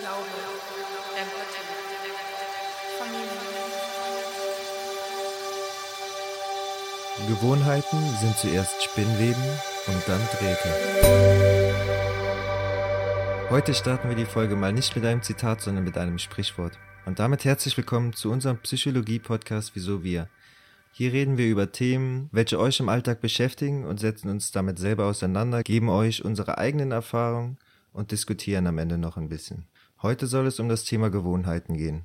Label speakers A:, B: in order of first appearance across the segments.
A: Glaube, Empathie, Familie.
B: Gewohnheiten sind zuerst Spinnweben und dann Drähte. Heute starten wir die Folge mal nicht mit einem Zitat, sondern mit einem Sprichwort. Und damit herzlich willkommen zu unserem Psychologie-Podcast Wieso wir. Hier reden wir über Themen, welche euch im Alltag beschäftigen und setzen uns damit selber auseinander, geben euch unsere eigenen Erfahrungen und diskutieren am Ende noch ein bisschen. Heute soll es um das Thema Gewohnheiten gehen.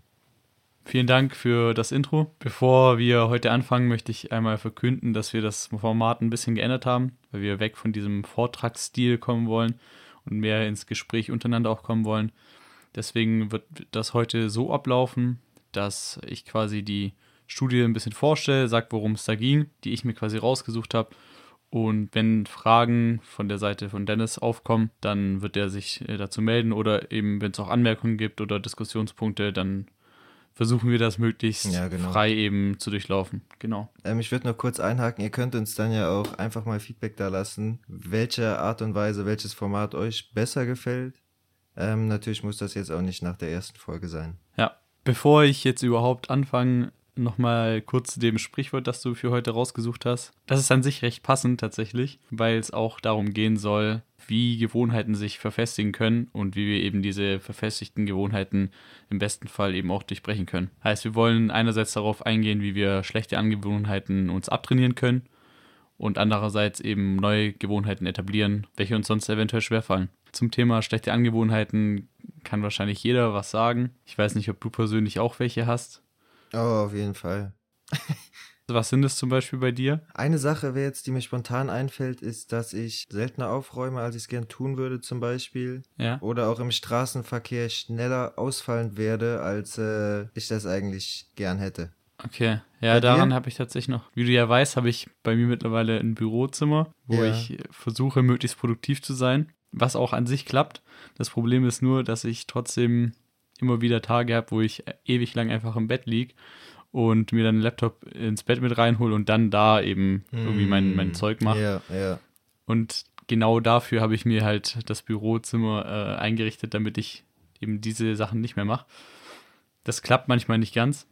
C: Vielen Dank für das Intro. Bevor wir heute anfangen, möchte ich einmal verkünden, dass wir das Format ein bisschen geändert haben, weil wir weg von diesem Vortragsstil kommen wollen und mehr ins Gespräch untereinander auch kommen wollen. Deswegen wird das heute so ablaufen, dass ich quasi die Studie ein bisschen vorstelle, sage, worum es da ging, die ich mir quasi rausgesucht habe. Und wenn Fragen von der Seite von Dennis aufkommen, dann wird er sich äh, dazu melden oder eben, wenn es auch Anmerkungen gibt oder Diskussionspunkte, dann versuchen wir das möglichst
B: Ja, genau.
C: frei eben zu durchlaufen. Genau.
B: Ähm, ich würde noch kurz einhaken, ihr könnt uns dann ja auch einfach mal Feedback da lassen, welche Art und Weise, welches Format euch besser gefällt. Ähm, natürlich muss das jetzt auch nicht nach der ersten Folge sein.
C: Ja, bevor ich jetzt überhaupt anfange, nochmal kurz zu dem Sprichwort, das du für heute rausgesucht hast. Das ist an sich recht passend tatsächlich, weil es auch darum gehen soll, wie Gewohnheiten sich verfestigen können und wie wir eben diese verfestigten Gewohnheiten im besten Fall eben auch durchbrechen können. Heißt, wir wollen einerseits darauf eingehen, wie wir schlechte Angewohnheiten uns abtrainieren können und andererseits eben neue Gewohnheiten etablieren, welche uns sonst eventuell schwerfallen. Zum Thema schlechte Angewohnheiten kann wahrscheinlich jeder was sagen. Ich weiß nicht, ob du persönlich auch welche hast.
B: Oh, auf jeden Fall.
C: Was sind es zum Beispiel bei dir?
B: Eine Sache, wer jetzt, die mir spontan einfällt, ist, dass ich seltener aufräume, als ich es gern tun würde, zum Beispiel.
C: Ja.
B: Oder auch im Straßenverkehr schneller ausfallend werde, als äh, ich das eigentlich gern hätte.
C: Okay. Ja,
B: Bei
C: daran habe ich tatsächlich noch. Wie du ja weißt, habe ich bei mir mittlerweile ein Bürozimmer, wo
B: Ja.
C: ich versuche, möglichst produktiv zu sein, was auch an sich klappt. Das Problem ist nur, dass ich trotzdem immer wieder Tage habe, wo ich ewig lang einfach im Bett lieg und mir dann einen Laptop ins Bett mit reinhole und dann da eben irgendwie mein, mein
B: Mm,
C: Zeug mache.
B: Ja, ja.
C: Und genau dafür habe ich mir halt das Bürozimmer äh, eingerichtet, damit ich eben diese Sachen nicht mehr mache. Das klappt manchmal nicht ganz.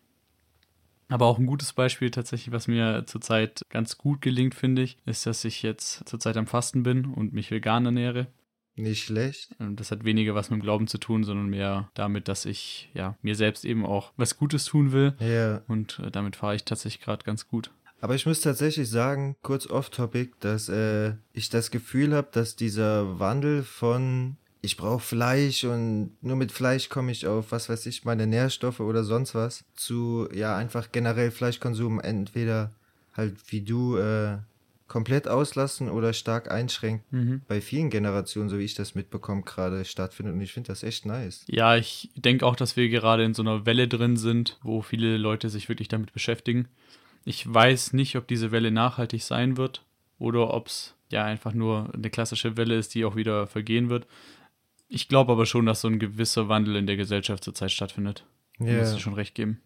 C: Aber auch ein gutes Beispiel tatsächlich, was mir zurzeit ganz gut gelingt, finde ich, ist, dass ich jetzt zurzeit am Fasten bin und mich vegan ernähre.
B: Nicht schlecht.
C: Und das hat weniger was mit dem Glauben zu tun, sondern mehr damit, dass ich ja mir selbst eben auch was Gutes tun will.
B: Ja.
C: Und äh, damit fahre ich tatsächlich gerade ganz gut.
B: Aber ich muss tatsächlich sagen, kurz off-topic, dass äh, ich das Gefühl habe, dass dieser Wandel von ich brauche Fleisch und nur mit Fleisch komme ich auf, was weiß ich, meine Nährstoffe oder sonst was, zu ja einfach generell Fleischkonsum entweder halt wie du äh, komplett auslassen oder stark einschränken.
C: Mhm.
B: Bei vielen Generationen, so wie ich das mitbekomme, gerade stattfindet und ich finde das echt nice.
C: Ja, ich denke auch, dass wir gerade in so einer Welle drin sind, wo viele Leute sich wirklich damit beschäftigen. Ich weiß nicht, ob diese Welle nachhaltig sein wird oder ob es ja einfach nur eine klassische Welle ist, die auch wieder vergehen wird. Ich glaube aber schon, dass so ein gewisser Wandel in der Gesellschaft zurzeit stattfindet.
B: Ja.
C: muss ich schon recht geben.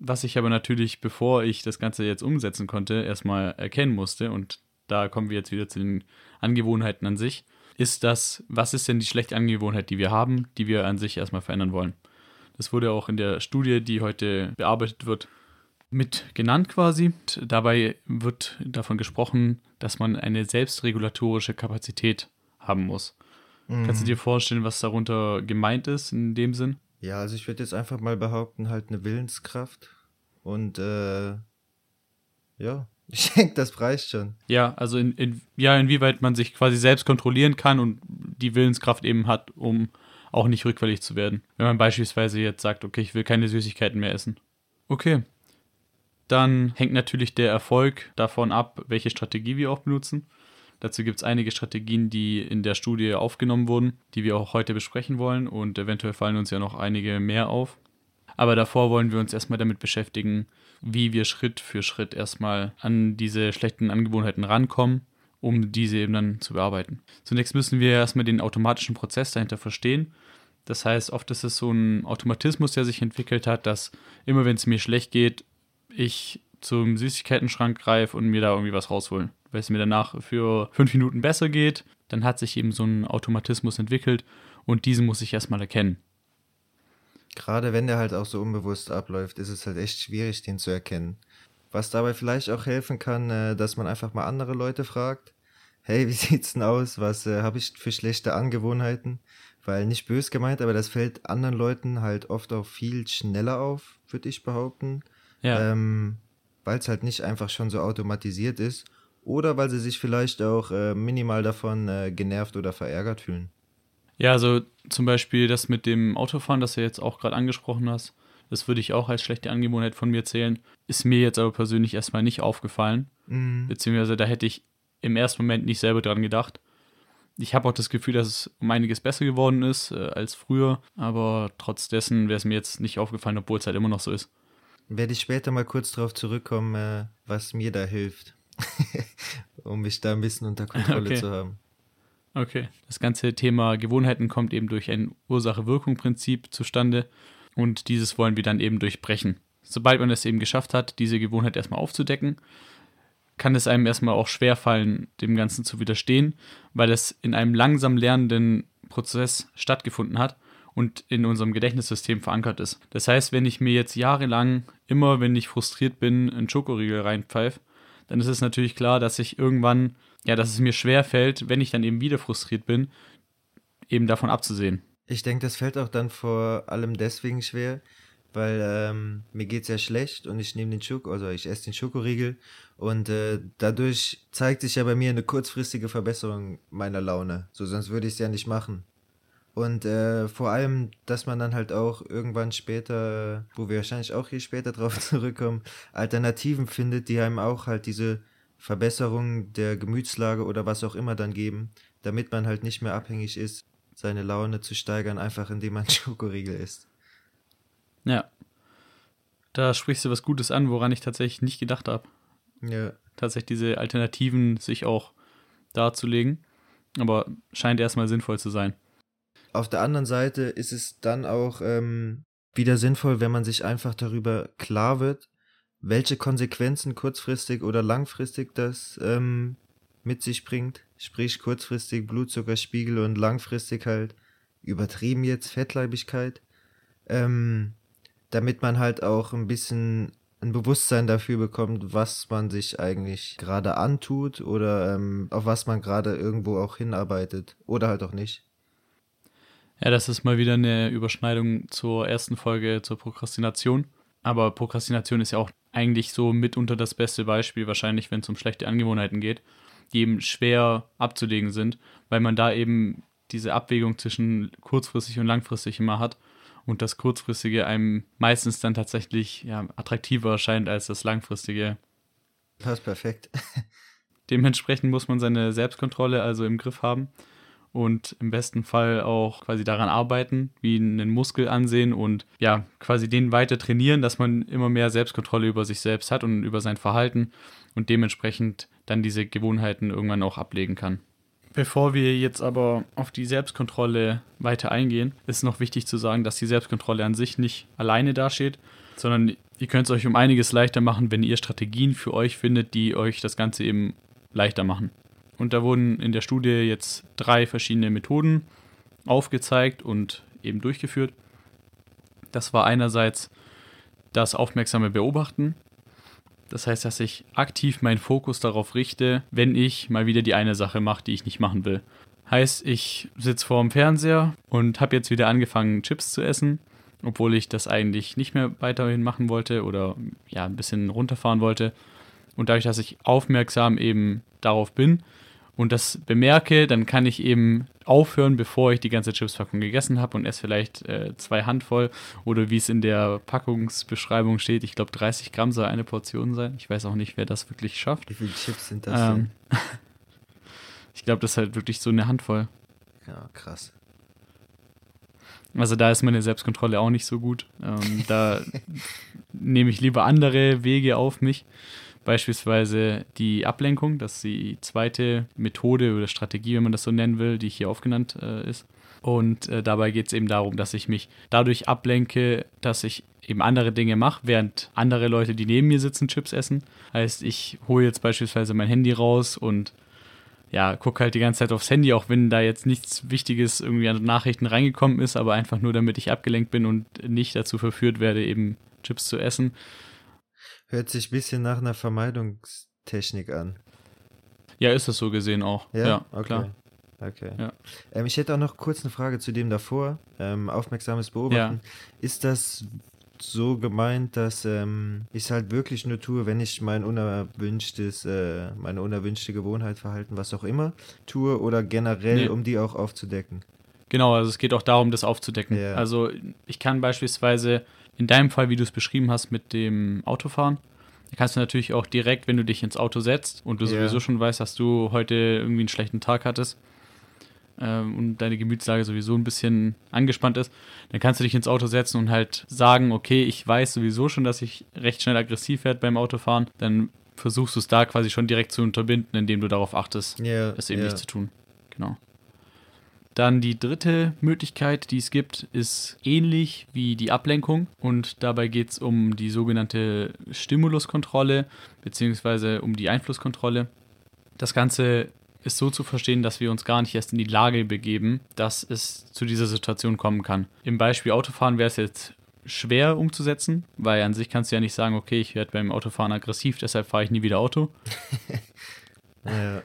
C: Was ich aber natürlich, bevor ich das Ganze jetzt umsetzen konnte, erstmal erkennen musste, und da kommen wir jetzt wieder zu den Angewohnheiten an sich, ist das, was ist denn die schlechte Angewohnheit, die wir haben, die wir an sich erstmal verändern wollen. Das wurde auch in der Studie, die heute bearbeitet wird, mit genannt quasi. Und dabei wird davon gesprochen, dass man eine selbstregulatorische Kapazität haben muss. Kannst du dir vorstellen, was darunter gemeint ist in dem Sinn?
B: Ja, also ich würde jetzt einfach mal behaupten, halt eine Willenskraft und äh, ja, ich denke, das reicht schon.
C: Ja, also in, in, ja, inwieweit man sich quasi selbst kontrollieren kann und die Willenskraft eben hat, um auch nicht rückfällig zu werden. Wenn man beispielsweise jetzt sagt, okay, ich will keine Süßigkeiten mehr essen. Okay. Dann hängt natürlich der Erfolg davon ab, welche Strategie wir auch benutzen. Dazu gibt es einige Strategien, die in der Studie aufgenommen wurden, die wir auch heute besprechen wollen und eventuell fallen uns ja noch einige mehr auf. Aber davor wollen wir uns erstmal damit beschäftigen, wie wir Schritt für Schritt erstmal an diese schlechten Angewohnheiten rankommen, um diese eben dann zu bearbeiten. Zunächst müssen wir erstmal den automatischen Prozess dahinter verstehen. Das heißt, oft ist es so ein Automatismus, der sich entwickelt hat, dass immer wenn es mir schlecht geht, ich zum Süßigkeitenschrank greife und mir da irgendwie was rausholen. Weil es mir danach für fünf Minuten besser geht, dann hat sich eben so ein Automatismus entwickelt und diesen muss ich erstmal erkennen.
B: Gerade wenn der halt auch so unbewusst abläuft, ist es halt echt schwierig, den zu erkennen. Was dabei vielleicht auch helfen kann, äh, dass man einfach mal andere Leute fragt. Hey, wie sieht's denn aus? Was äh, habe ich für schlechte Angewohnheiten? Weil nicht bös gemeint, aber das fällt anderen Leuten halt oft auch viel schneller auf, würde ich behaupten.
C: Ja.
B: Ähm, weil es halt nicht einfach schon so automatisiert ist. Oder weil sie sich vielleicht auch äh, minimal davon äh, genervt oder verärgert fühlen.
C: Ja, also zum Beispiel das mit dem Autofahren, das du jetzt auch gerade angesprochen hast, das würde ich auch als schlechte Angewohnheit von mir zählen. Ist mir jetzt aber persönlich erstmal nicht aufgefallen.
B: Mhm.
C: Beziehungsweise da hätte ich im ersten Moment nicht selber dran gedacht. Ich habe auch das Gefühl, dass es um einiges besser geworden ist äh, als früher, aber trotz dessen wäre es mir jetzt nicht aufgefallen, obwohl es halt immer noch so ist.
B: Werde ich später mal kurz drauf zurückkommen, äh, was mir da hilft. um mich da ein bisschen unter Kontrolle
C: Okay.
B: zu haben.
C: Okay. Das ganze Thema Gewohnheiten kommt eben durch ein Ursache-Wirkung-Prinzip zustande und dieses wollen wir dann eben durchbrechen. Sobald man es eben geschafft hat, diese Gewohnheit erstmal aufzudecken, kann es einem erstmal auch schwerfallen, dem Ganzen zu widerstehen, weil es in einem langsam lernenden Prozess stattgefunden hat und in unserem Gedächtnissystem verankert ist. Das heißt, wenn ich mir jetzt jahrelang immer, wenn ich frustriert bin, einen Schokoriegel reinpfeife, dann ist es natürlich klar, dass ich irgendwann, ja, dass es mir schwer fällt, wenn ich dann eben wieder frustriert bin, eben davon abzusehen.
B: Ich denke, das fällt auch dann vor allem deswegen schwer, weil ähm, mir geht's ja schlecht und ich nehme den Schoko, also ich esse den Schokoriegel und äh, dadurch zeigt sich ja bei mir eine kurzfristige Verbesserung meiner Laune. So, sonst würde ich es ja nicht machen. Und äh, vor allem, dass man dann halt auch irgendwann später, wo wir wahrscheinlich auch hier später drauf zurückkommen, Alternativen findet, die einem auch halt diese Verbesserung der Gemütslage oder was auch immer dann geben, damit man halt nicht mehr abhängig ist, seine Laune zu steigern, einfach indem man Schokoriegel isst.
C: Ja. Da sprichst du was Gutes an, woran ich tatsächlich nicht gedacht habe.
B: Ja.
C: Tatsächlich diese Alternativen sich auch darzulegen. Aber scheint erstmal sinnvoll zu sein.
B: Auf der anderen Seite ist es dann auch ähm, wieder sinnvoll, wenn man sich einfach darüber klar wird, welche Konsequenzen kurzfristig oder langfristig das ähm, mit sich bringt. Sprich kurzfristig Blutzuckerspiegel und langfristig halt übertrieben jetzt Fettleibigkeit. Ähm, damit man halt auch ein bisschen ein Bewusstsein dafür bekommt, was man sich eigentlich gerade antut oder ähm, auf was man gerade irgendwo auch hinarbeitet oder halt auch nicht.
C: Ja, das ist mal wieder eine Überschneidung zur ersten Folge zur Prokrastination. Aber Prokrastination ist ja auch eigentlich so mitunter das beste Beispiel, wahrscheinlich, wenn es um schlechte Angewohnheiten geht, die eben schwer abzulegen sind, weil man da eben diese Abwägung zwischen kurzfristig und langfristig immer hat und das kurzfristige einem meistens dann tatsächlich ja, attraktiver erscheint als das langfristige.
B: Passt perfekt.
C: Dementsprechend muss man seine Selbstkontrolle also im Griff haben und im besten Fall auch quasi daran arbeiten, wie einen Muskel ansehen und ja, quasi den weiter trainieren, dass man immer mehr Selbstkontrolle über sich selbst hat und über sein Verhalten und dementsprechend dann diese Gewohnheiten irgendwann auch ablegen kann. Bevor wir jetzt aber auf die Selbstkontrolle weiter eingehen, ist noch wichtig zu sagen, dass die Selbstkontrolle an sich nicht alleine dasteht, sondern ihr könnt es euch um einiges leichter machen, wenn ihr Strategien für euch findet, die euch das Ganze eben leichter machen. Und da wurden in der Studie jetzt drei verschiedene Methoden aufgezeigt und eben durchgeführt. Das war einerseits das aufmerksame Beobachten. Das heißt, dass ich aktiv meinen Fokus darauf richte, wenn ich mal wieder die eine Sache mache, die ich nicht machen will. Heißt, ich sitze vor dem Fernseher und habe jetzt wieder angefangen, Chips zu essen, obwohl ich das eigentlich nicht mehr weiterhin machen wollte oder ja, ein bisschen runterfahren wollte. Und dadurch, dass ich aufmerksam eben darauf bin und das bemerke, dann kann ich eben aufhören, bevor ich die ganze Chipspackung gegessen habe und esse vielleicht äh, zwei Handvoll oder wie es in der Packungsbeschreibung steht, ich glaube 30 Gramm soll eine Portion sein. Ich weiß auch nicht, wer das wirklich schafft.
B: Wie viele Chips sind das
C: Ähm, ich glaube, das ist halt wirklich so eine Handvoll.
B: denn? Ja, krass.
C: Also da ist meine Selbstkontrolle auch nicht so gut. Ähm, da nehme ich lieber andere Wege auf mich. Beispielsweise die Ablenkung, das ist die zweite Methode oder Strategie, wenn man das so nennen will, die hier aufgenannt äh, ist. Und äh, dabei geht es eben darum, dass ich mich dadurch ablenke, dass ich eben andere Dinge mache, während andere Leute, die neben mir sitzen, Chips essen. Heißt, ich hole jetzt beispielsweise mein Handy raus und ja, gucke halt die ganze Zeit aufs Handy, auch wenn da jetzt nichts Wichtiges irgendwie an Nachrichten reingekommen ist, aber einfach nur, damit ich abgelenkt bin und nicht dazu verführt werde, eben Chips zu essen.
B: Hört sich ein bisschen nach einer Vermeidungstechnik an.
C: Ja, ist das so gesehen auch. Ja, ja
B: okay.
C: klar.
B: Okay.
C: Ja.
B: Ähm, ich hätte auch noch kurz eine Frage zu dem davor. Ähm, aufmerksames Beobachten. Ist das so gemeint, dass ähm, ich es halt wirklich nur tue, wenn ich mein unerwünschtes, äh, meine unerwünschte Gewohnheit, Verhalten, was auch immer, tue oder generell,
C: Nee.
B: um die auch aufzudecken?
C: Genau, also es geht auch darum, das aufzudecken.
B: Ja.
C: Also ich kann beispielsweise in deinem Fall, wie du es beschrieben hast mit dem Autofahren, kannst du natürlich auch direkt, wenn du dich ins Auto setzt und du
B: Ja.
C: sowieso schon weißt, dass du heute irgendwie einen schlechten Tag hattest ähm, und deine Gemütslage sowieso ein bisschen angespannt ist, dann kannst du dich ins Auto setzen und halt sagen, okay, ich weiß sowieso schon, dass ich recht schnell aggressiv werde beim Autofahren, dann versuchst du es da quasi schon direkt zu unterbinden, indem du darauf achtest,
B: Ja,
C: es eben
B: ja.
C: nicht zu tun. Genau. Dann die dritte Möglichkeit, die es gibt, ist ähnlich wie die Ablenkung. Und dabei geht es um die sogenannte Stimuluskontrolle beziehungsweise um die Einflusskontrolle. Das Ganze ist so zu verstehen, dass wir uns gar nicht erst in die Lage begeben, dass es zu dieser Situation kommen kann. Im Beispiel Autofahren wäre es jetzt schwer umzusetzen, weil an sich kannst du ja nicht sagen, okay, ich werde beim Autofahren aggressiv, deshalb fahre ich nie wieder Auto.
B: Ja,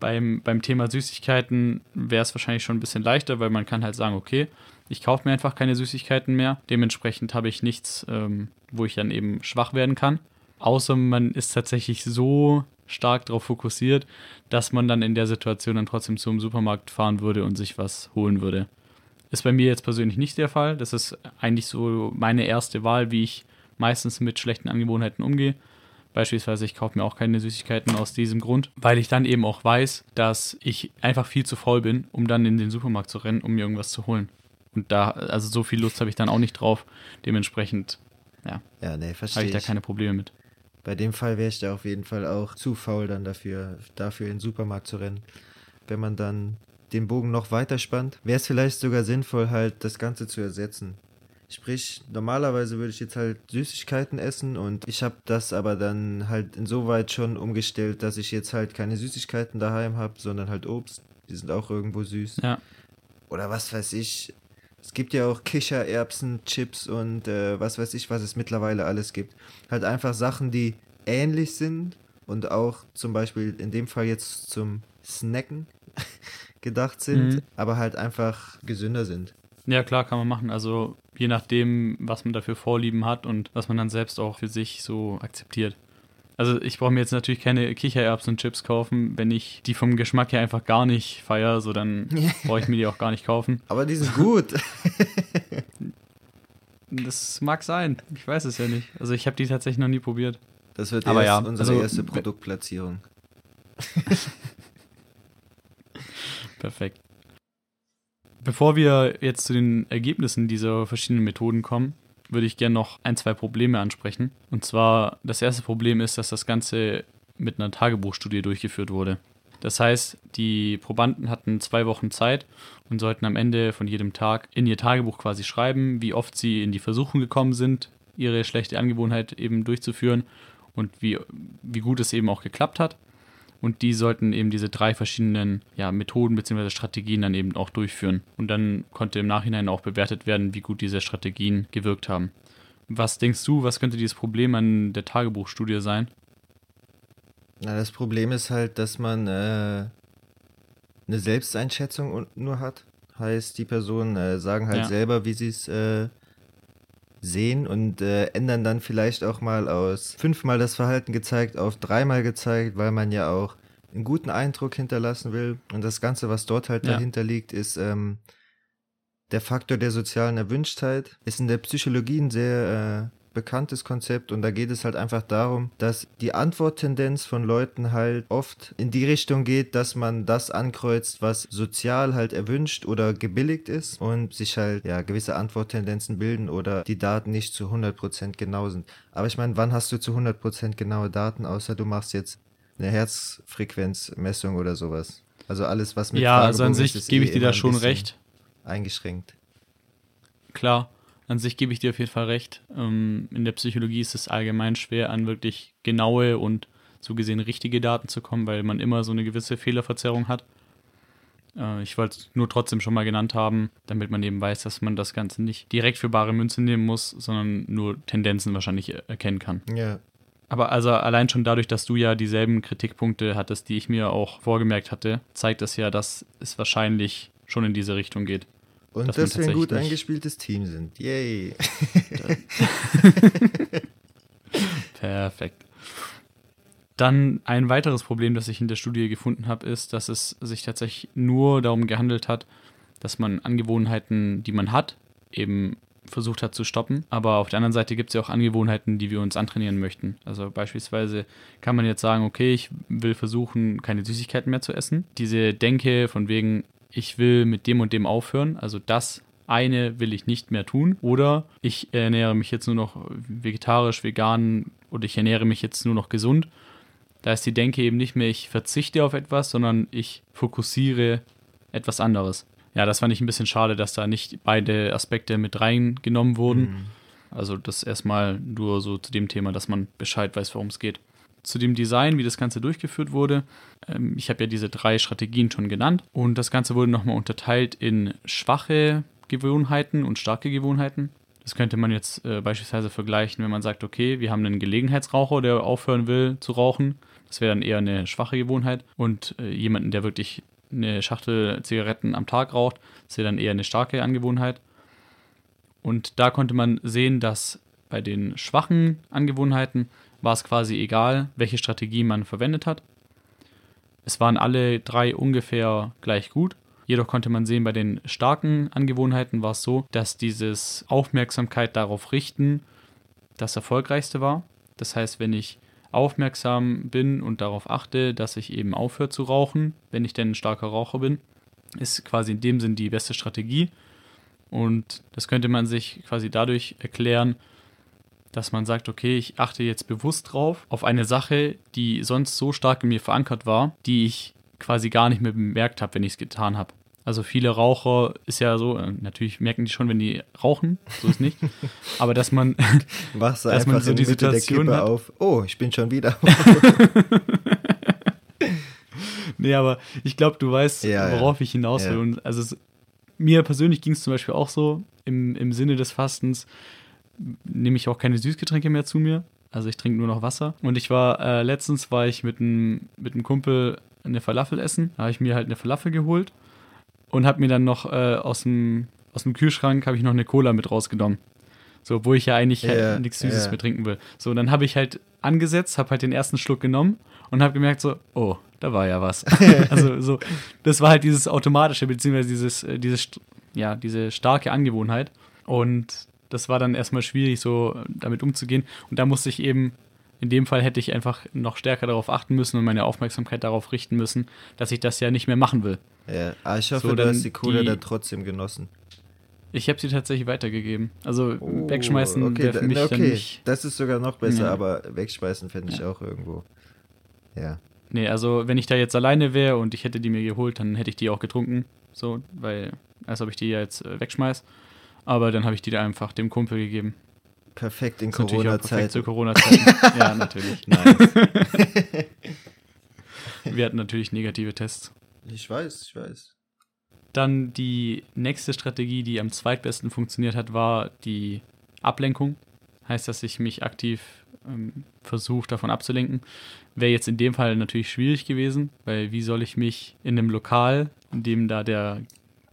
C: Beim, beim Thema Süßigkeiten wäre es wahrscheinlich schon ein bisschen leichter, weil man kann halt sagen, okay, ich kaufe mir einfach keine Süßigkeiten mehr. Dementsprechend habe ich nichts, ähm, wo ich dann eben schwach werden kann. Außer man ist tatsächlich so stark darauf fokussiert, dass man dann in der Situation dann trotzdem zum Supermarkt fahren würde und sich was holen würde. Ist bei mir jetzt persönlich nicht der Fall. Das ist eigentlich so meine erste Wahl, wie ich meistens mit schlechten Angewohnheiten umgehe. Beispielsweise, ich kaufe mir auch keine Süßigkeiten aus diesem Grund, weil ich dann eben auch weiß, dass ich einfach viel zu faul bin, um dann in den Supermarkt zu rennen, um mir irgendwas zu holen. Und da, also so viel Lust habe ich dann auch nicht drauf. Dementsprechend
B: ja, nee,
C: habe ich da keine Probleme mit.
B: Bei dem Fall wäre ich da auf jeden Fall auch zu faul dann dafür, dafür in den Supermarkt zu rennen. Wenn man dann den Bogen noch weiter spannt, wäre es vielleicht sogar sinnvoll, halt das Ganze zu ersetzen. Sprich, normalerweise würde ich jetzt halt Süßigkeiten essen und ich habe das aber dann halt insoweit schon umgestellt, dass ich jetzt halt keine Süßigkeiten daheim habe, sondern halt Obst. Die sind auch irgendwo süß.
C: Ja,
B: Oder was weiß ich. Es gibt ja auch Kichererbsen, Chips und äh, was weiß ich, was es mittlerweile alles gibt. Halt einfach Sachen, die ähnlich sind und auch zum Beispiel in dem Fall jetzt zum Snacken gedacht sind,
C: Mhm.
B: aber halt einfach gesünder sind.
C: Ja klar, kann man machen. Also je nachdem, was man dafür Vorlieben hat und was man dann selbst auch für sich so akzeptiert. Also ich brauche mir jetzt natürlich keine Kichererbsen und Chips kaufen, wenn ich die vom Geschmack her einfach gar nicht feiere, so dann brauche ich mir die auch gar nicht kaufen.
B: Aber die sind gut.
C: Das mag sein, ich weiß es ja nicht. Also ich habe die tatsächlich noch nie probiert.
B: Das wird
C: Aber
B: erst
C: ja,
B: unsere
C: also,
B: erste Produktplatzierung.
C: Perfekt. Bevor wir jetzt zu den Ergebnissen dieser verschiedenen Methoden kommen, würde ich gerne noch ein, zwei Probleme ansprechen. Und zwar, das erste Problem ist, dass das Ganze mit einer Tagebuchstudie durchgeführt wurde. Das heißt, die Probanden hatten zwei Wochen Zeit und sollten am Ende von jedem Tag in ihr Tagebuch quasi schreiben, wie oft sie in die Versuchung gekommen sind, ihre schlechte Angewohnheit eben durchzuführen und wie, wie gut es eben auch geklappt hat. Und die sollten eben diese drei verschiedenen ja, Methoden bzw. Strategien dann eben auch durchführen. Und dann konnte im Nachhinein auch bewertet werden, wie gut diese Strategien gewirkt haben. Was denkst du, was könnte dieses Problem an der Tagebuchstudie sein?
B: Na, das Problem ist halt, dass man äh, eine Selbsteinschätzung un- nur hat. Heißt, die Personen äh, sagen halt
C: Ja.
B: selber, wie sie es äh, sehen und äh, ändern dann vielleicht auch mal aus fünfmal das Verhalten gezeigt auf dreimal gezeigt, weil man ja auch einen guten Eindruck hinterlassen will. Und das Ganze, was dort halt
C: Ja.
B: dahinter liegt, ist ähm, der Faktor der sozialen Erwünschtheit. Ist in der Psychologie ein sehr äh, bekanntes Konzept und da geht es halt einfach darum, dass die Antworttendenz von Leuten halt oft in die Richtung geht, dass man das ankreuzt, was sozial halt erwünscht oder gebilligt ist und sich halt ja gewisse Antworttendenzen bilden oder die Daten nicht zu 100% genau sind. Aber ich meine, wann hast du zu 100% genaue Daten, außer du machst jetzt eine Herzfrequenzmessung oder sowas? Also alles, was mit
C: ja, also an
B: Fragebogen
C: sich gebe
B: eh
C: ich dir
B: immer
C: da schon recht.
B: Eingeschränkt.
C: Klar, an sich gebe ich dir auf jeden Fall recht. Ähm, in der Psychologie ist es allgemein schwer, an wirklich genaue und so gesehen richtige Daten zu kommen, weil man immer so eine gewisse Fehlerverzerrung hat. Äh, ich wollte es nur trotzdem schon mal genannt haben, damit man eben weiß, dass man das Ganze nicht direkt für bare Münze nehmen muss, sondern nur Tendenzen wahrscheinlich erkennen kann.
B: Ja.
C: Aber also allein schon dadurch, dass du ja dieselben Kritikpunkte hattest, die ich mir auch vorgemerkt hatte, zeigt das ja, dass es wahrscheinlich schon in diese Richtung geht.
B: Und
C: Dass
B: dass, wir ein gut eingespieltes Team sind. Yay.
C: Perfekt. Dann ein weiteres Problem, das ich in der Studie gefunden habe, ist, dass es sich tatsächlich nur darum gehandelt hat, dass man Angewohnheiten, die man hat, eben versucht hat zu stoppen. Aber auf der anderen Seite gibt es ja auch Angewohnheiten, die wir uns antrainieren möchten. Also beispielsweise kann man jetzt sagen, okay, ich will versuchen, keine Süßigkeiten mehr zu essen. Diese Denke von wegen, ich will mit dem und dem aufhören, also das eine will ich nicht mehr tun. Oder ich ernähre mich jetzt nur noch vegetarisch, vegan oder ich ernähre mich jetzt nur noch gesund. Da ist die Denke eben nicht mehr, ich verzichte auf etwas, sondern ich fokussiere etwas anderes. Ja, das fand ich ein bisschen schade, dass da nicht beide Aspekte mit reingenommen wurden.
B: Mhm.
C: Also das erstmal nur so zu dem Thema, dass man Bescheid weiß, worum es geht. Zu dem Design, wie das Ganze durchgeführt wurde. Ähm, ich habe ja diese drei Strategien schon genannt. Und das Ganze wurde nochmal unterteilt in schwache Gewohnheiten und starke Gewohnheiten. Das könnte man jetzt äh, beispielsweise vergleichen, wenn man sagt, okay, wir haben einen Gelegenheitsraucher, der aufhören will zu rauchen. Das wäre dann eher eine schwache Gewohnheit. Und äh, jemanden, der wirklich eine Schachtel Zigaretten am Tag raucht, das wäre dann eher eine starke Angewohnheit. Und da konnte man sehen, dass bei den schwachen Angewohnheiten war es quasi egal, welche Strategie man verwendet hat. Es waren alle drei ungefähr gleich gut. Jedoch konnte man sehen, bei den starken Angewohnheiten war es so, dass dieses Aufmerksamkeit darauf richten das erfolgreichste war. Das heißt, wenn ich aufmerksam bin und darauf achte, dass ich eben aufhöre zu rauchen, wenn ich denn ein starker Raucher bin, ist quasi in dem Sinn die beste Strategie. Und das könnte man sich quasi dadurch erklären, dass man sagt, okay, ich achte jetzt bewusst drauf auf eine Sache, die sonst so stark in mir verankert war, die ich quasi gar nicht mehr bemerkt habe, wenn ich es getan habe. Also viele Raucher ist ja so, äh, natürlich merken die schon, wenn die rauchen, so ist nicht. Aber dass man,
B: Wachst
C: Dass man so die Situation hat.
B: auf. Oh, ich bin schon wieder.
C: nee, aber ich glaube, du weißt,
B: Ja, ja.
C: worauf ich hinaus will.
B: Ja.
C: Und also es, mir persönlich ging es zum Beispiel auch so, im, im Sinne des Fastens nehme ich auch keine Süßgetränke mehr zu mir. Also ich trinke nur noch Wasser. Und ich war, äh, letztens war ich mit einem mit einem Kumpel eine Falafel essen. Da habe ich mir halt eine Falafel geholt und habe mir dann noch äh, aus, dem, aus dem Kühlschrank habe ich noch eine Cola mit rausgenommen. So, obwohl ich ja eigentlich halt
B: Ja,
C: nichts Süßes
B: ja.
C: mehr trinken will. So, dann habe ich halt angesetzt, habe halt den ersten Schluck genommen und habe gemerkt so, oh, da war ja was. also so, das war halt dieses automatische, beziehungsweise dieses, äh, dieses, ja, diese starke Angewohnheit. Und das war dann erstmal schwierig, so äh, damit umzugehen. Und da musste ich eben, in dem Fall hätte ich einfach noch stärker darauf achten müssen und meine Aufmerksamkeit darauf richten müssen, dass ich das ja nicht mehr machen will.
B: ja, aber ich hoffe,
C: So,
B: du hast die Cola
C: die-
B: dann trotzdem genossen.
C: Ich habe sie tatsächlich weitergegeben. Also
B: Oh,
C: wegschmeißen
B: okay,
C: wäre für mich
B: okay.
C: dann nicht.
B: Das ist sogar noch besser,
C: Ja.
B: aber wegschmeißen fände ich auch irgendwo. Ja.
C: Nee, also wenn ich da jetzt alleine wäre und ich hätte die mir geholt, dann hätte ich die auch getrunken. So, weil, als ob ich die ja jetzt äh, wegschmeiß. Aber dann habe ich die da einfach dem Kumpel gegeben.
B: Perfekt in
C: perfekt zu
B: Corona-Zeiten.
C: Corona-Zeiten. ja, natürlich. Wir hatten natürlich negative Tests.
B: ich weiß, ich weiß.
C: Dann die nächste Strategie, die am zweitbesten funktioniert hat, war die Ablenkung. Heißt, dass ich mich aktiv ähm, versuche, davon abzulenken. Wäre jetzt in dem Fall natürlich schwierig gewesen, weil wie soll ich mich in einem Lokal, in dem da der,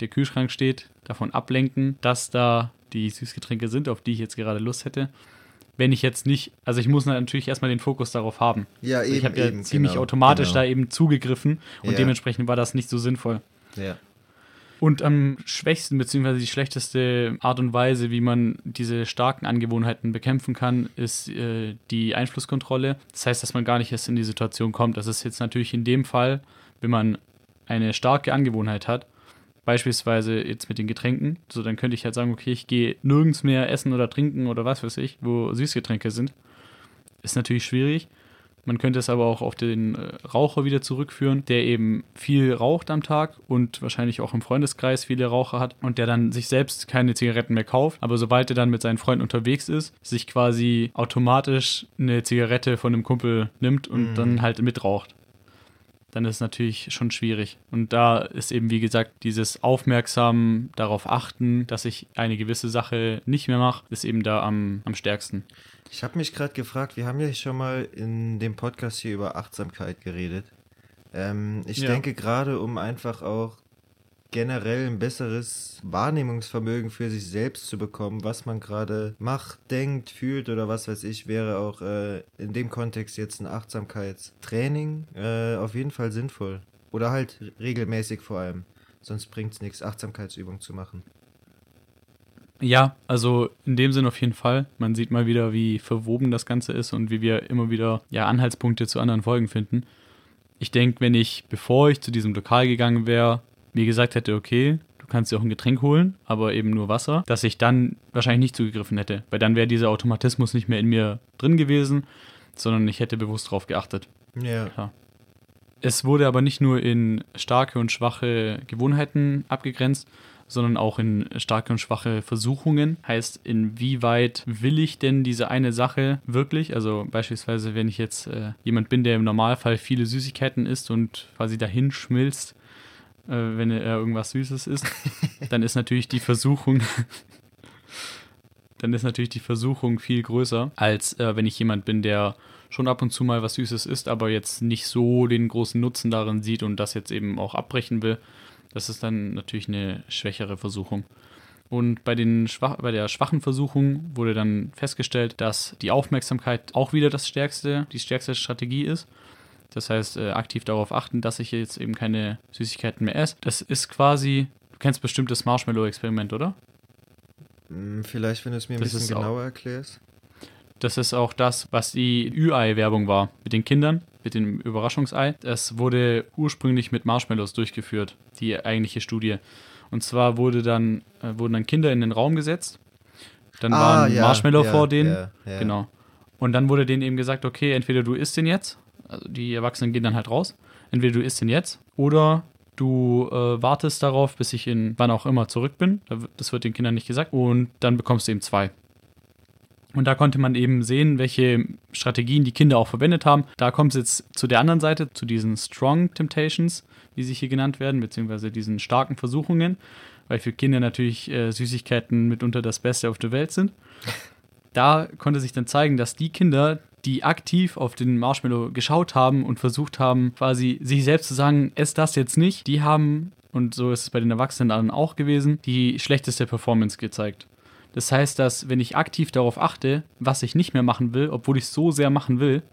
C: der Kühlschrank steht, davon ablenken, dass da die Süßgetränke sind, auf die ich jetzt gerade Lust hätte. Wenn ich jetzt nicht, also ich muss natürlich erstmal den Fokus darauf haben.
B: Ja,
C: Also
B: eben.
C: ich habe ja
B: eben,
C: ziemlich
B: genau,
C: automatisch
B: genau.
C: da eben zugegriffen und
B: Ja.
C: dementsprechend war das nicht so sinnvoll.
B: Ja.
C: Und am schwächsten beziehungsweise die schlechteste Art und Weise, wie man diese starken Angewohnheiten bekämpfen kann, ist äh, die Einflusskontrolle. Das heißt, dass man gar nicht erst in die Situation kommt. Das ist jetzt natürlich in dem Fall, wenn man eine starke Angewohnheit hat, beispielsweise jetzt mit den Getränken, so dann könnte ich halt sagen, okay, ich gehe nirgends mehr essen oder trinken oder was weiß ich, wo Süßgetränke sind. Ist natürlich schwierig. Man könnte es aber auch auf den äh, Raucher wieder zurückführen, der eben viel raucht am Tag und wahrscheinlich auch im Freundeskreis viele Raucher hat und der dann sich selbst keine Zigaretten mehr kauft, aber sobald er dann mit seinen Freunden unterwegs ist, sich quasi automatisch eine Zigarette von einem Kumpel nimmt und
B: Mhm.
C: dann halt mitraucht. Dann ist es natürlich schon schwierig. Und da ist eben, wie gesagt, dieses aufmerksam darauf achten, dass ich eine gewisse Sache nicht mehr mache, ist eben da am, am stärksten.
B: Ich habe mich gerade gefragt, wir haben ja schon mal in dem Podcast hier über Achtsamkeit geredet. Ähm, ich
C: Ja.
B: denke gerade, um einfach auch generell ein besseres Wahrnehmungsvermögen für sich selbst zu bekommen, was man gerade macht, denkt, fühlt oder was weiß ich, wäre auch äh, in dem Kontext jetzt ein Achtsamkeitstraining äh, auf jeden Fall sinnvoll. Oder halt regelmäßig vor allem. Sonst bringt es nichts, Achtsamkeitsübungen zu machen.
C: Ja, also in dem Sinn auf jeden Fall. Man sieht mal wieder, wie verwoben das Ganze ist und wie wir immer wieder ja, Anhaltspunkte zu anderen Folgen finden. Ich denke, wenn ich, bevor ich zu diesem Lokal gegangen wäre, mir gesagt hätte, okay, du kannst dir auch ein Getränk holen, aber eben nur Wasser, dass ich dann wahrscheinlich nicht zugegriffen hätte, weil dann wäre dieser Automatismus nicht mehr in mir drin gewesen, sondern ich hätte bewusst darauf geachtet.
B: Ja.
C: Es wurde aber nicht nur in starke und schwache Gewohnheiten abgegrenzt, sondern auch in starke und schwache Versuchungen. Heißt, inwieweit will ich denn diese eine Sache wirklich? Also beispielsweise, wenn ich jetzt äh, jemand bin, der im Normalfall viele Süßigkeiten isst und quasi dahin schmilzt, äh, wenn er irgendwas Süßes isst, dann ist natürlich die Versuchung, dann ist natürlich die Versuchung viel größer, als äh, wenn ich jemand bin, der schon ab und zu mal was Süßes isst, aber jetzt nicht so den großen Nutzen darin sieht und das jetzt eben auch abbrechen will. Das ist dann natürlich eine schwächere Versuchung. Und bei, den schwach, bei der schwachen Versuchung wurde dann festgestellt, dass die Aufmerksamkeit auch wieder das stärkste, die stärkste Strategie ist. Das heißt, äh, aktiv darauf achten, dass ich jetzt eben keine Süßigkeiten mehr esse. Das ist quasi, du kennst bestimmt das Marshmallow-Experiment, oder?
B: Hm, Vielleicht, wenn du es mir ein
C: Das
B: bisschen
C: ist auch-
B: genauer erklärst.
C: Das ist auch das, was die Ü-Ei-Werbung war mit den Kindern, mit dem Überraschungsei. Das wurde ursprünglich mit Marshmallows durchgeführt, die eigentliche Studie. Und zwar wurde dann, äh, wurden dann Kinder in den Raum gesetzt. Dann war ein
B: ja,
C: Marshmallow
B: ja,
C: vor denen.
B: ja.
C: Genau. Und dann wurde denen eben gesagt, okay, entweder du isst den jetzt, also die Erwachsenen gehen dann halt raus, entweder du isst den jetzt oder du äh, wartest darauf, bis ich in wann auch immer zurück bin. Das wird den Kindern nicht gesagt. Und dann bekommst du eben zwei. Und da konnte man eben sehen, welche Strategien die Kinder auch verwendet haben. Da kommt es jetzt zu der anderen Seite, zu diesen Strong Temptations, wie sie hier genannt werden, beziehungsweise diesen starken Versuchungen, weil für Kinder natürlich äh, Süßigkeiten mitunter das Beste auf der Welt sind. Da konnte sich dann zeigen, dass die Kinder, die aktiv auf den Marshmallow geschaut haben und versucht haben, quasi sich selbst zu sagen, ess das jetzt nicht, die haben, und so ist es bei den Erwachsenen dann auch gewesen, die schlechteste Performance gezeigt. Das heißt, dass wenn ich aktiv darauf achte, was ich nicht mehr machen will, obwohl ich es so sehr machen will,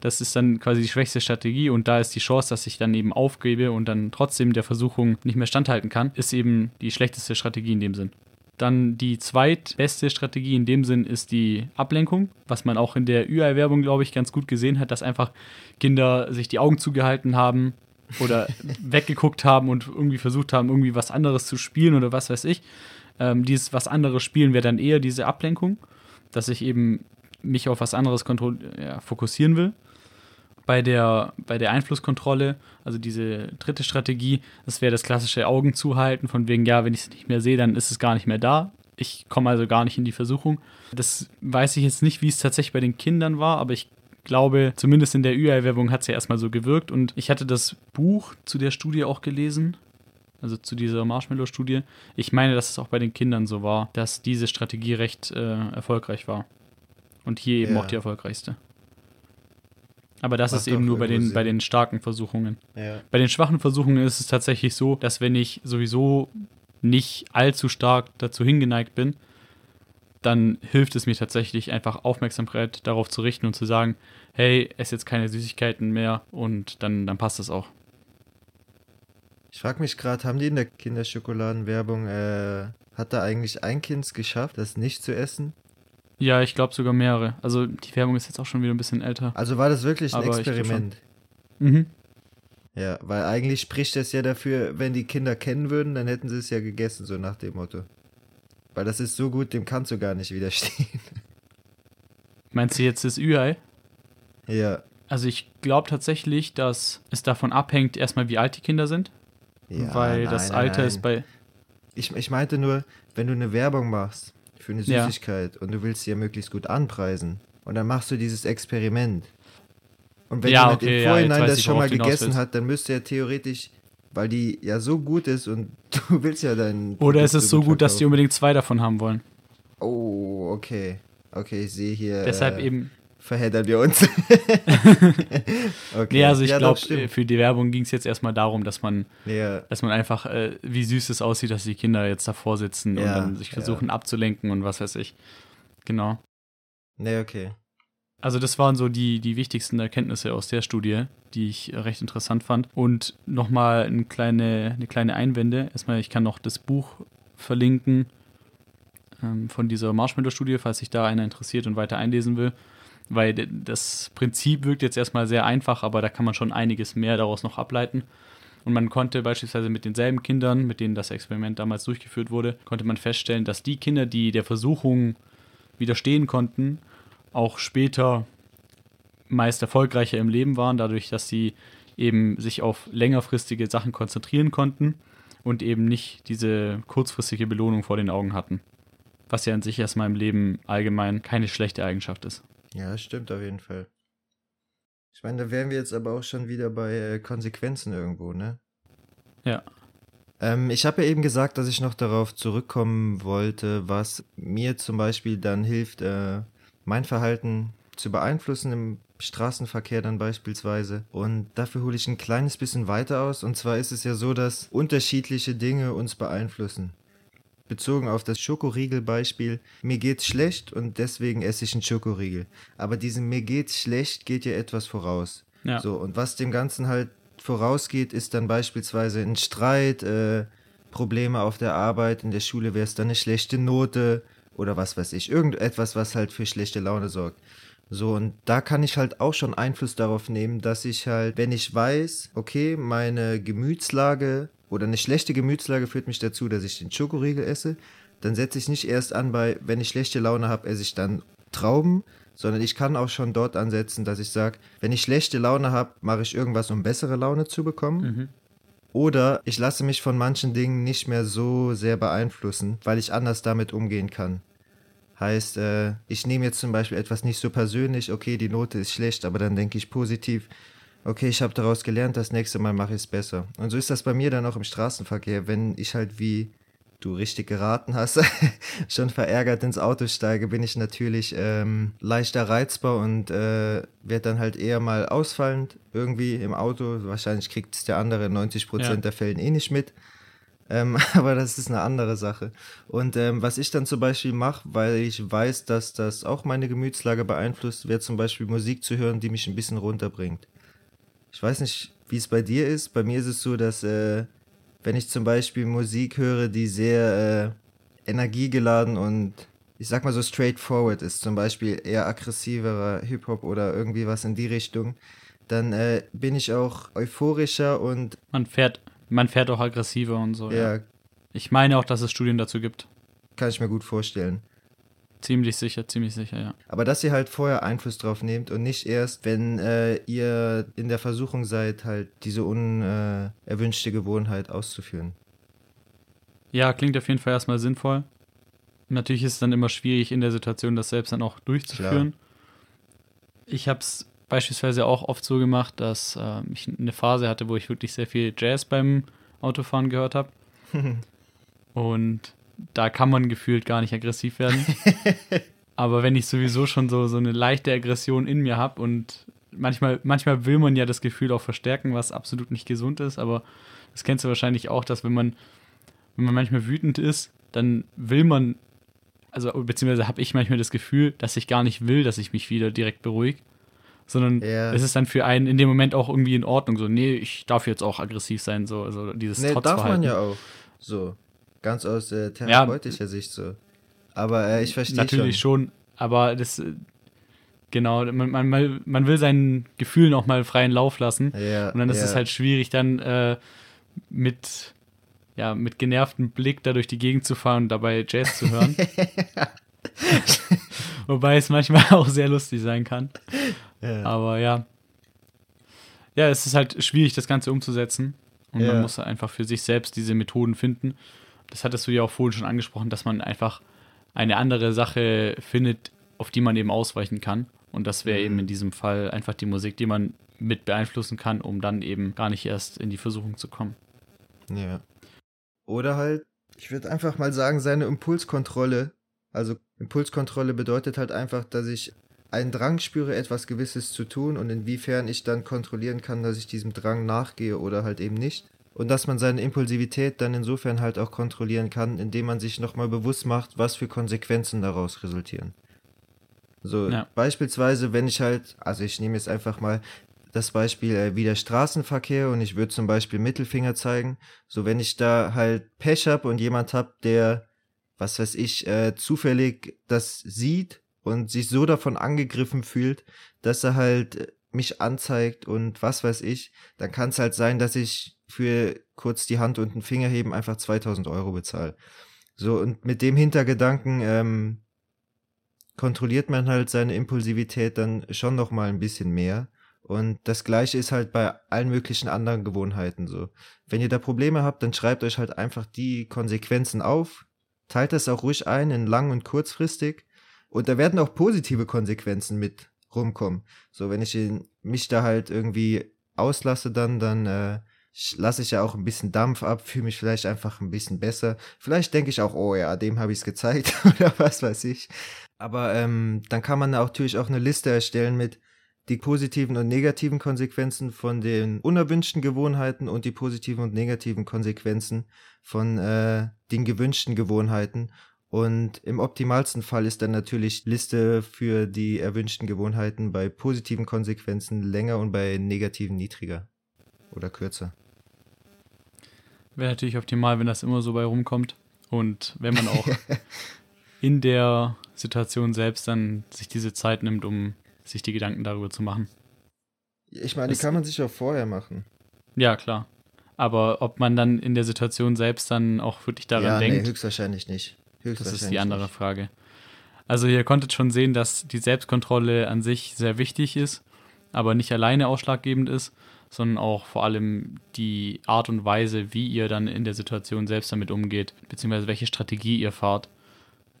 C: das ist dann quasi die schwächste Strategie und da ist die Chance, dass ich dann eben aufgebe und dann trotzdem der Versuchung nicht mehr standhalten kann, ist eben die schlechteste Strategie in dem Sinn. Dann die zweitbeste Strategie in dem Sinn ist die Ablenkung, was man auch in der Ü-Ei-Werbung, glaube ich, ganz gut gesehen hat, dass einfach Kinder sich die Augen zugehalten haben oder weggeguckt haben und irgendwie versucht haben, irgendwie was anderes zu spielen oder was weiß ich. Ähm, dieses was anderes spielen wäre dann eher diese Ablenkung, dass ich eben mich auf was anderes ja, fokussieren will. Bei der, bei der Einflusskontrolle, also diese dritte Strategie, das wäre das klassische Augen zuhalten, von wegen, ja, wenn ich es nicht mehr sehe, dann ist es gar nicht mehr da. Ich komme also gar nicht in die Versuchung. Das weiß ich jetzt nicht, wie es tatsächlich bei den Kindern war, aber ich glaube, zumindest in der Ü-Ei-Werbung hat es ja erstmal so gewirkt. Und ich hatte das Buch zu der Studie auch gelesen, also zu dieser Marshmallow-Studie. Ich meine, dass es auch bei den Kindern so war, dass diese Strategie recht äh, erfolgreich war. Und hier eben
B: Ja.
C: auch die erfolgreichste. Aber das
B: Macht
C: ist eben nur bei den, bei den starken Versuchungen.
B: Ja.
C: Bei den schwachen Versuchungen ist es tatsächlich so, dass wenn ich sowieso nicht allzu stark dazu hingeneigt bin, dann hilft es mir tatsächlich einfach Aufmerksamkeit darauf zu richten und zu sagen, hey, ess jetzt keine Süßigkeiten mehr und dann, dann passt das auch.
B: Ich frage mich gerade, haben die in der Kinderschokoladenwerbung, äh, hat da eigentlich ein Kind es geschafft, das nicht zu essen?
C: Ja, ich glaube sogar mehrere. Also die Werbung ist jetzt auch schon wieder ein bisschen älter.
B: Also war das wirklich ein
C: Aber
B: Experiment?
C: Mhm.
B: Ja, weil eigentlich spricht das ja dafür, wenn die Kinder kennen würden, dann hätten sie es ja gegessen, so nach dem Motto. Weil das ist so gut, dem kannst du gar nicht widerstehen.
C: Meinst du jetzt das Ü-Ei?
B: ja.
C: Also ich glaube tatsächlich, dass es davon abhängt, erstmal wie alt die Kinder sind.
B: Ja,
C: weil
B: nein,
C: das Alter
B: nein.
C: ist bei.
B: Ich, ich meinte nur, wenn du eine Werbung machst für eine
C: Ja.
B: Süßigkeit und du willst sie ja möglichst gut anpreisen und dann machst du dieses Experiment. Und wenn
C: Ja,
B: jemand
C: okay,
B: im
C: ja,
B: Vorhinein
C: weiß
B: das
C: ich,
B: schon mal gegessen hat, dann müsste er theoretisch, weil die ja so gut ist und du willst ja dein.
C: Oder ist es so gut, dass die unbedingt zwei davon haben wollen?
B: Oh, okay. Okay, ich sehe hier.
C: Deshalb
B: äh,
C: eben.
B: Verheddern wir uns. okay.
C: Nee, also ich
B: ja,
C: glaube,
B: stimmt.
C: für die Werbung ging es jetzt erstmal darum, dass man,
B: Ja,
C: dass man einfach, äh, wie süß es aussieht, dass die Kinder jetzt davor sitzen und
B: Ja,
C: dann sich versuchen abzulenken und was weiß ich. Genau.
B: nee, okay.
C: Also das waren so die, die wichtigsten Erkenntnisse aus der Studie, die ich äh, recht interessant fand. Und nochmal eine kleine, eine kleine Einwände. Erstmal, ich kann noch das Buch verlinken ähm, von dieser Marshmallow-Studie, falls sich da einer interessiert und weiter einlesen will. Weil das Prinzip wirkt jetzt erstmal sehr einfach, aber da kann man schon einiges mehr daraus noch ableiten. Und man konnte beispielsweise mit denselben Kindern, mit denen das Experiment damals durchgeführt wurde, konnte man feststellen, dass die Kinder, die der Versuchung widerstehen konnten, auch später meist erfolgreicher im Leben waren, dadurch, dass sie eben sich auf längerfristige Sachen konzentrieren konnten und eben nicht diese kurzfristige Belohnung vor den Augen hatten. Was ja an sich erstmal im Leben allgemein keine schlechte Eigenschaft ist.
B: Ja, stimmt auf jeden Fall. Ich meine, da wären wir jetzt aber auch schon wieder bei äh, Konsequenzen irgendwo, ne?
C: Ja.
B: Ähm, ich habe ja eben gesagt, dass ich noch darauf zurückkommen wollte, was mir zum Beispiel dann hilft, äh, mein Verhalten zu beeinflussen im Straßenverkehr dann beispielsweise. Und dafür hole ich ein kleines bisschen weiter aus. Und zwar ist es ja so, dass unterschiedliche Dinge uns beeinflussen. Bezogen auf das Schokoriegel-Beispiel, mir geht's schlecht und deswegen esse ich einen Schokoriegel. Aber diesem mir geht's schlecht geht ja etwas voraus.
C: Ja.
B: So, und was dem Ganzen halt vorausgeht, ist dann beispielsweise ein Streit, äh, Probleme auf der Arbeit, in der Schule wäre es dann eine schlechte Note oder was weiß ich. Irgendetwas, was halt für schlechte Laune sorgt. So, und da kann ich halt auch schon Einfluss darauf nehmen, dass ich halt, wenn ich weiß, okay, meine Gemütslage oder eine schlechte Gemütslage führt mich dazu, dass ich den Schokoriegel esse, dann setze ich nicht erst an bei, wenn ich schlechte Laune habe, esse ich dann Trauben, sondern ich kann auch schon dort ansetzen, dass ich sage, wenn ich schlechte Laune habe, mache ich irgendwas, um bessere Laune zu bekommen.
C: Mhm.
B: Oder ich lasse mich von manchen Dingen nicht mehr so sehr beeinflussen, weil ich anders damit umgehen kann. Heißt, äh, ich nehme jetzt zum Beispiel etwas nicht so persönlich, okay, die Note ist schlecht, aber dann denke ich positiv, okay, ich habe daraus gelernt, das nächste Mal mache ich es besser. Und so ist das bei mir dann auch im Straßenverkehr, wenn ich halt wie du richtig geraten hast, schon verärgert ins Auto steige, bin ich natürlich ähm, leichter reizbar und äh, werde dann halt eher mal ausfallend irgendwie im Auto. Wahrscheinlich kriegt es der andere in 90%
C: Ja.
B: der Fällen eh nicht mit. Ähm, aber das ist eine andere Sache. Und ähm, was ich dann zum Beispiel mache, weil ich weiß, dass das auch meine Gemütslage beeinflusst, wäre zum Beispiel Musik zu hören, die mich ein bisschen runterbringt. Ich weiß nicht, wie es bei dir ist. Bei mir ist es so, dass äh, wenn ich zum Beispiel Musik höre, die sehr äh, energiegeladen und ich sag mal so straightforward ist, zum Beispiel eher aggressiverer Hip-Hop oder irgendwie was in die Richtung, dann äh, bin ich auch euphorischer und
C: Man fährt, man fährt auch aggressiver und so.
B: ja,
C: Ja. Ich meine auch, dass es Studien dazu gibt.
B: kann ich mir gut vorstellen.
C: Ziemlich sicher, ziemlich sicher, ja.
B: Aber dass ihr halt vorher Einfluss drauf nehmt und nicht erst, wenn äh, ihr in der Versuchung seid, halt diese unerwünschte Gewohnheit auszuführen.
C: Ja, klingt auf jeden Fall erstmal sinnvoll. Natürlich ist es dann immer schwierig in der Situation, das selbst dann auch durchzuführen. Ich habe es beispielsweise auch oft so gemacht, dass äh, ich eine Phase hatte, wo ich wirklich sehr viel Jazz beim Autofahren gehört habe. Und da kann man gefühlt gar nicht aggressiv werden. Aber wenn ich sowieso schon so, so eine leichte Aggression in mir habe und manchmal, manchmal will man ja das Gefühl auch verstärken, was absolut nicht gesund ist, aber das kennst du wahrscheinlich auch, dass wenn man, wenn man manchmal wütend ist, dann will man, also beziehungsweise habe ich manchmal das Gefühl, dass ich gar nicht will, dass ich mich wieder direkt beruhige, sondern
B: Ja.
C: es ist dann für einen in dem Moment auch irgendwie in Ordnung, so, nee, ich darf jetzt auch aggressiv sein, so, also dieses
B: Nee, darf man ja auch. So. Ganz aus äh, therapeutischer Sicht so. Aber äh, ich verstehe
C: Natürlich
B: schon.
C: schon, aber das, äh, genau, man, man, man- will seinen Gefühlen auch mal freien Lauf lassen.
B: Ja,
C: Und dann ist
B: ja.
C: es halt schwierig, dann äh, mit, ja, mit genervtem Blick da durch die Gegend zu fahren und dabei Jazz zu hören. Wobei es manchmal auch sehr lustig sein kann.
B: Ja.
C: Aber ja, Ja, es ist halt schwierig, das Ganze umzusetzen. Und
B: Ja.
C: man muss einfach für sich selbst diese Methoden finden. Das hattest du ja auch vorhin schon angesprochen, dass man einfach eine andere Sache findet, auf die man eben ausweichen kann. Und das wäre
B: Mhm.
C: eben in diesem Fall einfach die Musik, die man mit beeinflussen kann, um dann eben gar nicht erst in die Versuchung zu kommen.
B: Ja. Oder halt, ich würde einfach mal sagen, seine Impulskontrolle. Also Impulskontrolle bedeutet halt einfach, dass ich einen Drang spüre, etwas Gewisses zu tun und inwiefern ich dann kontrollieren kann, dass ich diesem Drang nachgehe oder halt eben nicht. Und dass man seine Impulsivität dann insofern halt auch kontrollieren kann, indem man sich nochmal bewusst macht, was für Konsequenzen daraus resultieren. So,
C: Ja.
B: beispielsweise, wenn ich halt, also ich nehme jetzt einfach mal das Beispiel äh, wie der Straßenverkehr und ich würde zum Beispiel Mittelfinger zeigen. So, wenn ich da halt Pech habe und jemand hab, der, was weiß ich, äh, zufällig das sieht und sich so davon angegriffen fühlt, dass er halt äh, mich anzeigt und was weiß ich, dann kann es halt sein, dass ich für kurz die Hand und den Finger heben einfach 2000 Euro bezahle. So, und mit dem Hintergedanken ähm, kontrolliert man halt seine Impulsivität dann schon noch mal ein bisschen mehr. Und das gleiche ist halt bei allen möglichen anderen Gewohnheiten so. Wenn ihr da Probleme habt, dann schreibt euch halt einfach die Konsequenzen auf, teilt das auch ruhig ein in lang und kurzfristig. Und da werden auch positive Konsequenzen mit rumkommen. So, wenn ich in, mich da halt irgendwie auslasse, dann, dann äh, lasse ich ja auch ein bisschen Dampf ab, fühle mich vielleicht einfach ein bisschen besser. Vielleicht denke ich auch, oh ja, dem habe ich es gezeigt oder was weiß ich. Aber ähm, dann kann man natürlich auch eine Liste erstellen mit die positiven und negativen Konsequenzen von den unerwünschten Gewohnheiten und die positiven und negativen Konsequenzen von äh, den gewünschten Gewohnheiten. Und im optimalsten Fall ist dann natürlich Liste für die erwünschten Gewohnheiten bei positiven Konsequenzen länger und bei negativen niedriger oder kürzer.
C: Wäre natürlich optimal, wenn das immer so bei rumkommt. Und wenn man auch in der Situation selbst dann sich diese Zeit nimmt, um sich die Gedanken darüber zu machen.
B: Ich meine, die
C: Das-
B: kann man sich auch vorher machen.
C: Ja, klar. Aber ob man dann in der Situation selbst dann auch wirklich daran
B: ja,
C: denkt,
B: nee, höchstwahrscheinlich nicht.
C: Das ist die andere. Frage. Also ihr konntet schon sehen, dass die Selbstkontrolle an sich sehr wichtig ist, aber nicht alleine ausschlaggebend ist, sondern auch vor allem die Art und Weise, wie ihr dann in der Situation selbst damit umgeht, beziehungsweise welche Strategie ihr fahrt.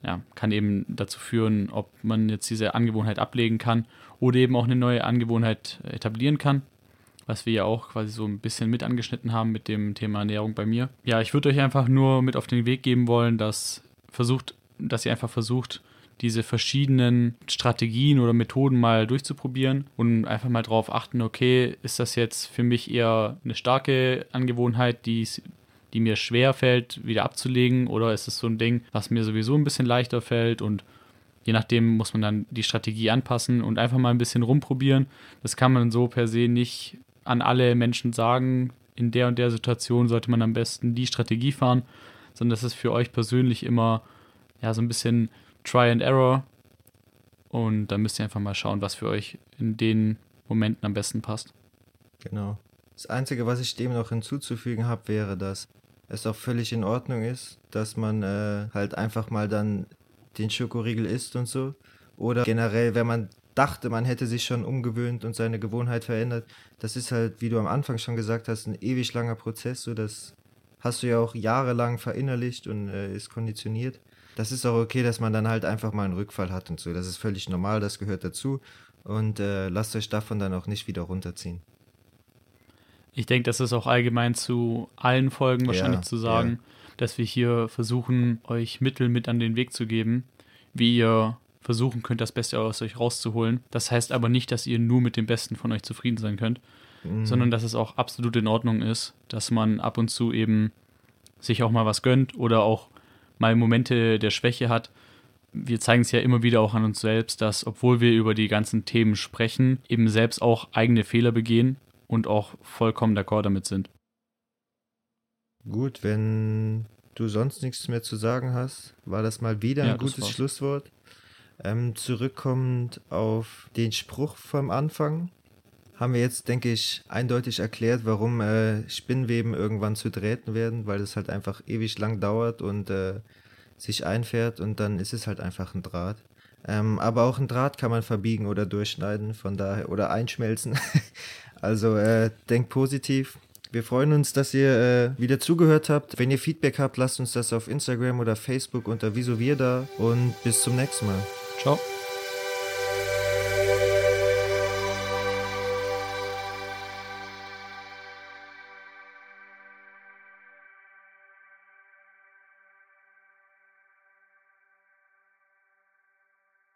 C: Ja, kann eben dazu führen, ob man jetzt diese Angewohnheit ablegen kann oder eben auch eine neue Angewohnheit etablieren kann, was wir ja auch quasi so ein bisschen mit angeschnitten haben mit dem Thema Ernährung bei mir. Ja, ich würde euch einfach nur mit auf den Weg geben wollen, dass versucht, dass ihr einfach versucht, diese verschiedenen Strategien oder Methoden mal durchzuprobieren und einfach mal drauf achten, okay, ist das jetzt für mich eher eine starke Angewohnheit, die, die mir schwer fällt, wieder abzulegen, oder ist es so ein Ding, was mir sowieso ein bisschen leichter fällt und je nachdem muss man dann die Strategie anpassen und einfach mal ein bisschen rumprobieren. Das kann man so per se nicht an alle Menschen sagen. In der und der Situation sollte man am besten die Strategie fahren, sondern das ist für euch persönlich immer ja so ein bisschen Try and Error. Und da müsst ihr einfach mal schauen, was für euch in den Momenten am besten passt.
B: Genau. Das Einzige, was ich dem noch hinzuzufügen habe, wäre, dass es auch völlig in Ordnung ist, dass man äh, halt einfach mal dann den Schokoriegel isst und so. Oder generell, wenn man dachte, man hätte sich schon umgewöhnt und seine Gewohnheit verändert, das ist halt, wie du am Anfang schon gesagt hast, ein ewig langer Prozess. So, das hast du ja auch jahrelang verinnerlicht und äh, ist konditioniert. Das ist auch okay, dass man dann halt einfach mal einen Rückfall hat und so. Das ist völlig normal, das gehört dazu. Und äh, lasst euch davon dann auch nicht wieder runterziehen.
C: Ich denke, das ist auch allgemein zu allen Folgen wahrscheinlich
B: Ja,
C: zu sagen, dass wir hier versuchen, euch Mittel mit an den Weg zu geben, wie ihr versuchen könnt, das Beste aus euch rauszuholen. Das heißt aber nicht, dass ihr nur mit dem Besten von euch zufrieden sein könnt,
B: Mhm.
C: sondern dass es auch absolut in Ordnung ist, dass man ab und zu eben sich auch mal was gönnt oder auch mal Momente der Schwäche hat. Wir zeigen es ja immer wieder auch an uns selbst, dass obwohl wir über die ganzen Themen sprechen, eben selbst auch eigene Fehler begehen und auch vollkommen d'accord damit sind.
B: Gut, wenn du sonst nichts mehr zu sagen hast, war das mal wieder
C: Ja,
B: ein
C: das
B: gutes
C: war's.
B: Schlusswort. Ähm, zurückkommend auf den Spruch vom Anfang, haben wir jetzt, denke ich, eindeutig erklärt, warum äh, Spinnweben irgendwann zu Drähten werden, weil es halt einfach ewig lang dauert und äh, sich einfährt und dann ist es halt einfach ein Draht. Ähm, aber auch ein Draht kann man verbiegen oder durchschneiden, von daher, oder einschmelzen. also äh, denkt positiv. Wir freuen uns, dass ihr äh, wieder zugehört habt. Wenn ihr Feedback habt, lasst uns das auf Instagram oder Facebook unter Wieso wir da und bis zum nächsten Mal.
C: Ciao.